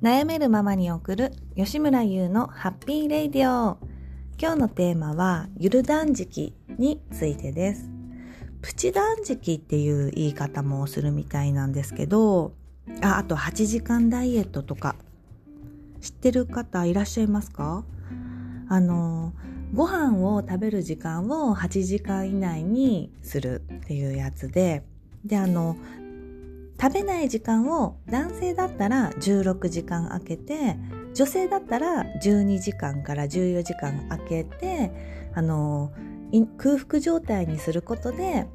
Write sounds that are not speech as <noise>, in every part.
悩めるままに送る吉村優のハッピーレイディオ。今日のテーマはゆる断食についてです。プチ断食っていう言い方もするみたいなんですけどああと8時間ダイエットとか。知ってる方いらっしゃいますか？あのご飯を食べる時間を8時間以内にするっていうやつで。であの食べない時間を男性だったら16時間空けて女性だったら12時間から14時間空けてあの空腹状態にすることで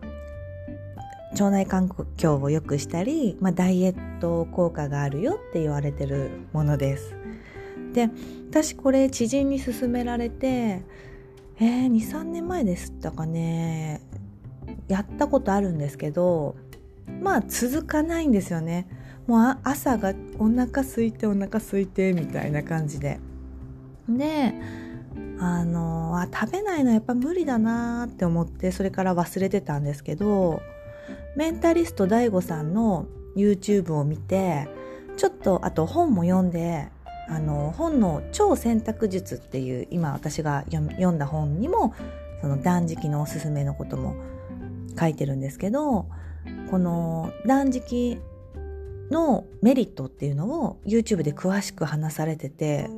腸内環境を良くしたり、まあ、ダイエット効果があるよって言われてるものです。で私これ知人に勧められてえー、23年前でしたかねやったことあるんですけどまあ続かないんですよね。もう朝がお腹空いてお腹空いてみたいな感じで。であのあ食べないのやっぱ無理だなって思ってそれから忘れてたんですけどメンタリスト DAIGO さんの YouTube を見てちょっとあと本も読んであの本の「超選択術」っていう今私が読んだ本にもその断食のおすすめのことも書いてるんですけどこの断食のメリットっていうのを YouTube で詳しく話されてて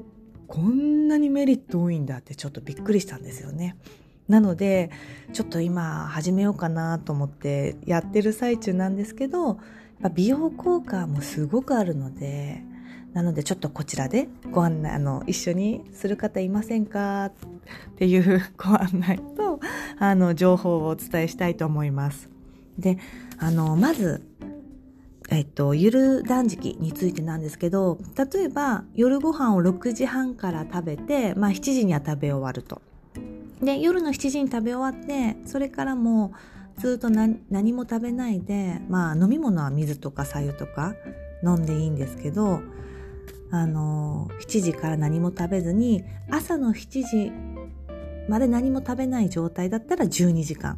こんなにメリット多いんだってちょっとびっくりしたんですよね。なのでちょっと今始めようかなと思ってやってる最中なんですけど美容効果もすごくあるのでなのでちょっとこちらでご案内あの一緒にする方いませんかっていうご案内とあの情報をお伝えしたいと思います。であのまずえっと、ゆる断食についてなんですけど、例えば夜ご飯を6時半から食べて、まあ7時には食べ終わると。で、夜の7時に食べ終わって、それからもうずっと何も食べないで、まあ飲み物は水とか白湯とか飲んでいいんですけど、あの、7時から何も食べずに、朝の7時まで何も食べない状態だったら12時間。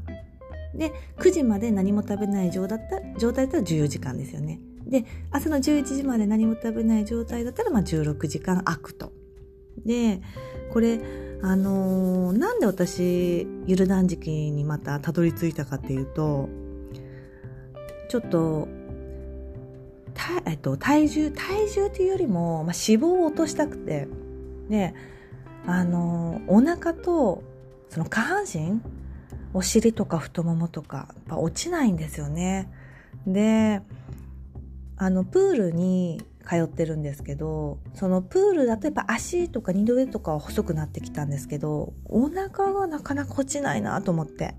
で、9時まで何も食べない状態だった状態だったら14時間ですよね。で、朝の11時まで何も食べない状態だったら、まあ16時間空くと。で、これ、あのー、なんで私、ゆる断食にまたたどり着いたかっていうと、ちょっと、えっと、体重、体重というよりも、まあ、脂肪を落としたくて、で、あのー、お腹と、その下半身お尻とか太ももとかやっぱ落ちないんですよね。であのプールに通ってるんですけどそのプールだとやっぱ足とか二の腕とかは細くなってきたんですけどお腹がなかなか落ちないなと思って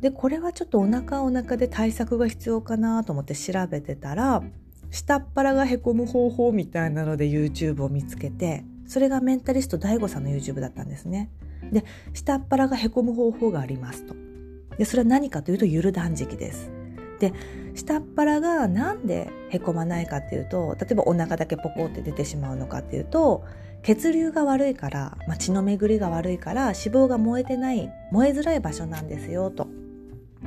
でこれはちょっとお腹お腹で対策が必要かなと思って調べてたら下っ腹がへこむ方法みたいなので YouTube を見つけてそれがメンタリスト DAIGO さんの YouTube だったんですね。で下っ腹がへこむ方法がありますと。でそれは何かというとゆる断食です。で下っ腹がなんでへこまないかっていうと例えばお腹だけポコって出てしまうのかっていうと血流が悪いから、まあ、血の巡りが悪いから脂肪が燃えてない燃えづらい場所なんですよと。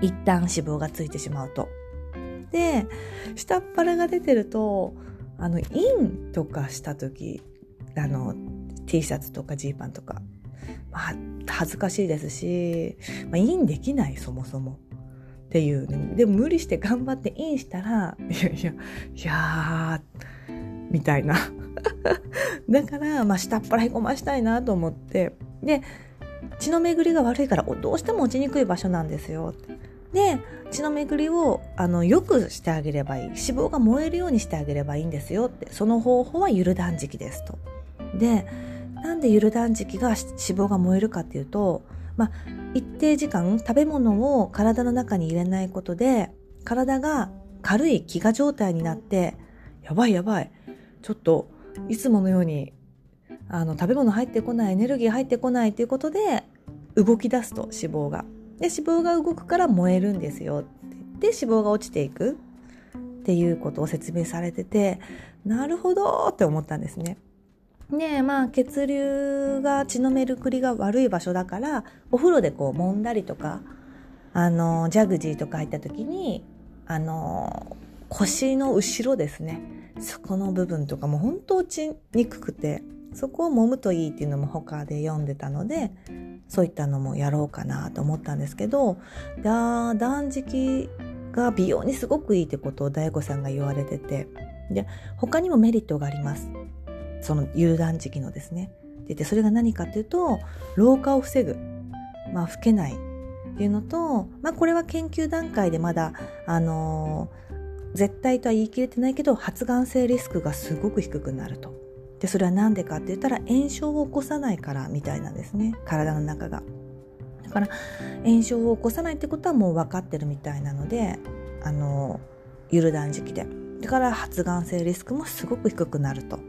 一旦脂肪がついてしまうと。で下っ腹が出てるとあのインとかした時あの T シャツとかジーパンとかまあ、恥ずかしいですし、まあ、インできないそもそも。っていう、ね、でも無理して頑張ってインしたらいやいやいやみたいな。<laughs> だから、まあ、下っ腹へこましたいなと思って。で血の巡りが悪いからどうしても落ちにくい場所なんですよ。で血の巡りをあのよくしてあげればいい。脂肪が燃えるようにしてあげればいいんですよって。その方法はゆる断食ですと。でなんでゆる断食が脂肪が燃えるかっていうと、まあ、一定時間食べ物を体の中に入れないことで体が軽い飢餓状態になってやばいやばいちょっといつものようにあの食べ物入ってこないエネルギー入ってこないということで動き出すと脂肪が。で脂肪が動くから燃えるんですよで脂肪が落ちていくっていうことを説明されててなるほどって思ったんですね。でまあ血流が血の巡りが悪い場所だからお風呂でこう揉んだりとかあのジャグジーとか入った時にあの腰の後ろですね。そこの部分とかも本当落ちにくくてそこを揉むといいっていうのも他で読んでたのでそういったのもやろうかなと思ったんですけど断食が美容にすごくいいってことを大悟さんが言われててで他にもメリットがあります。その有断食のですね。でてそれが何かっていうと老化を防ぐ。まあ老けない。っていうのとまあこれは研究段階でまだあのー、絶対とは言い切れてないけど発がん性リスクがすごく低くなると。でそれは何でかって言ったら炎症を起こさないからみたいなんですね。体の中が。だから炎症を起こさないってことはもう分かってるみたいなのであのゆる断食で。だから発がん性リスクもすごく低くなると。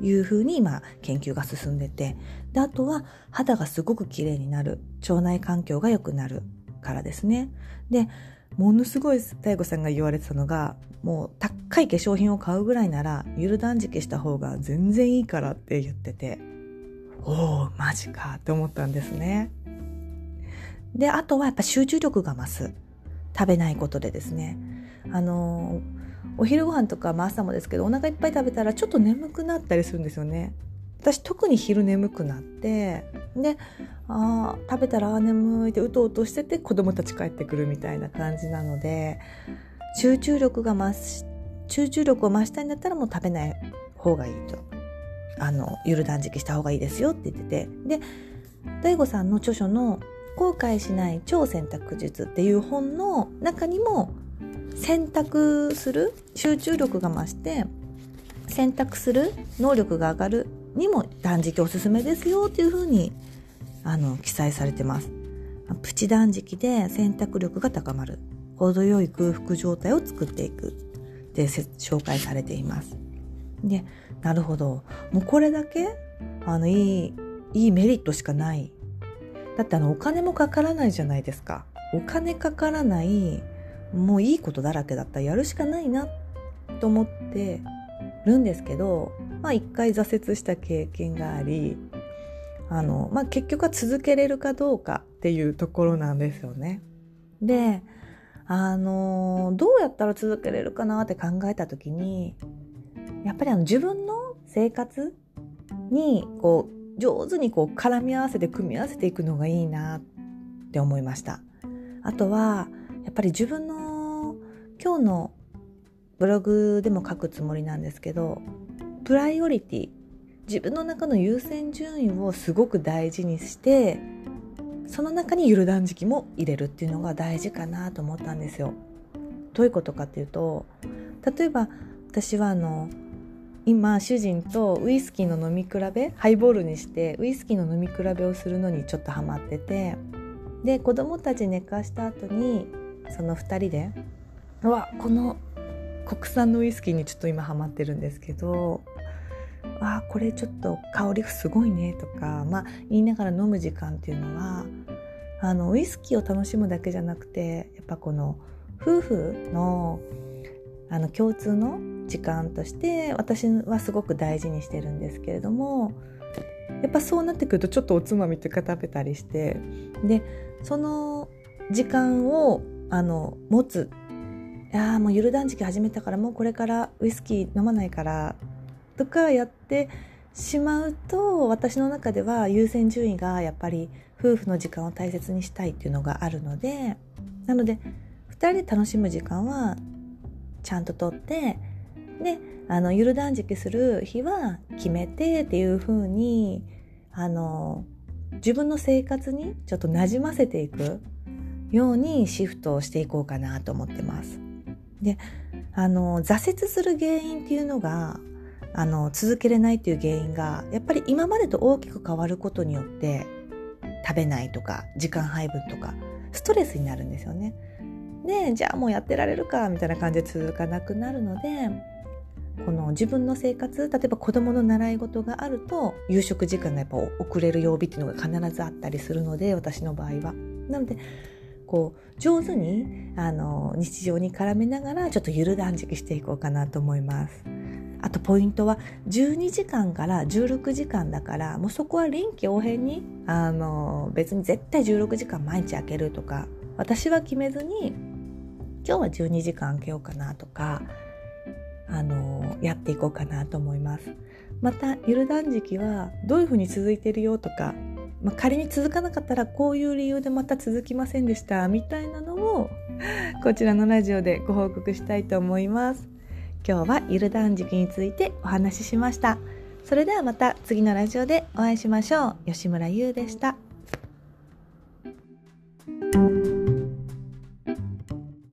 いうふうに今研究が進んでてであとは肌がすごく綺麗になる腸内環境が良くなるからですね。でものすごい大悟さんが言われてたのがもう高い化粧品を買うぐらいならゆる断食した方が全然いいからって言ってておおマジかって思ったんですね。であとはやっぱ集中力が増す。食べないことでですね。あのお昼ご飯とか、まあ、朝もですけどお腹いっぱい食べたらちょっと眠くなったりするんですよね。私特に昼眠くなってであ食べたら眠いってうとうとしてて子供たち帰ってくるみたいな感じなので集中力が増し集中力を増したいんだったらもう食べない方がいいと。あのゆる断食した方がいいですよって言ってて。で大悟さんの著書の後悔しない超選択術っていう本の中にも選択する集中力が増して選択する能力が上がるにも断食おすすめですよっていうふうにあの記載されてます。プチ断食で選択力が高まる。程よい空腹状態を作っていく。って紹介されています。でなるほど。もうこれだけあのいいいいメリットしかない。だってあのお金もかからないじゃないですか。お金かからないもういいことだらけだったらやるしかないなと思ってるんですけどまあ一回挫折した経験がありあの、まあ、結局は続けれるかどうかっていうところなんですよね。であのどうやったら続けれるかなって考えた時にやっぱりあの自分の生活にこう上手にこう絡み合わせて組み合わせていくのがいいなって思いました。あとはやっぱり自分の今日のブログでも書くつもりなんですけどプライオリティ自分の中の優先順位をすごく大事にしてその中にゆる断食も入れるっていうのが大事かなと思ったんですよ。どういうことかっていうと例えば私はあの今主人とウイスキーの飲み比べハイボールにしてウイスキーの飲み比べをするのにちょっとハマっててで子供たち寝かした後にその2人でわこの国産のウイスキーにちょっと今ハマってるんですけどあこれちょっと香りすごいねとか、まあ、言いながら飲む時間っていうのはあのウイスキーを楽しむだけじゃなくてやっぱこの夫婦のあの共通の時間として私はすごく大事にしてるんですけれどもやっぱそうなってくるとちょっとおつまみとか食べたりしてでその時間をあの持ついやもうゆる断食始めたからもうこれからウイスキー飲まないからとかやってしまうと私の中では優先順位がやっぱり夫婦の時間を大切にしたいっていうのがあるのでなので2人で楽しむ時間はちゃんととってであのゆる断食する日は決めてっていう風にあの自分の生活にちょっとなじませていくようにシフトをしていこうかなと思ってます。であの挫折する原因っていうのがあの続けれないっていう原因がやっぱり今までと大きく変わることによって食べないとか時間配分とかストレスになるんですよね。でじゃあもうやってられるかみたいな感じで続かなくなるのでこの自分の生活例えば子どもの習い事があると夕食時間がやっぱ遅れる曜日っていうのが必ずあったりするので私の場合は。なのでこう上手にあの日常に絡めながらちょっとゆる断食していこうかなと思います。あとポイントは12時間から16時間だからもうそこは臨機応変にあの別に絶対16時間毎日開けるとか私は決めずに今日は12時間開けようかなとかあのやっていこうかなと思います。またゆる断食はどういうふうに続いてるよとか、まあ、仮に続かなかったらこういう理由でまた続きませんでしたみたいなのを <laughs> こちらのラジオでご報告したいと思います。今日はゆる断食についてお話ししました。それではまた次のラジオでお会いしましょう。吉村優でした。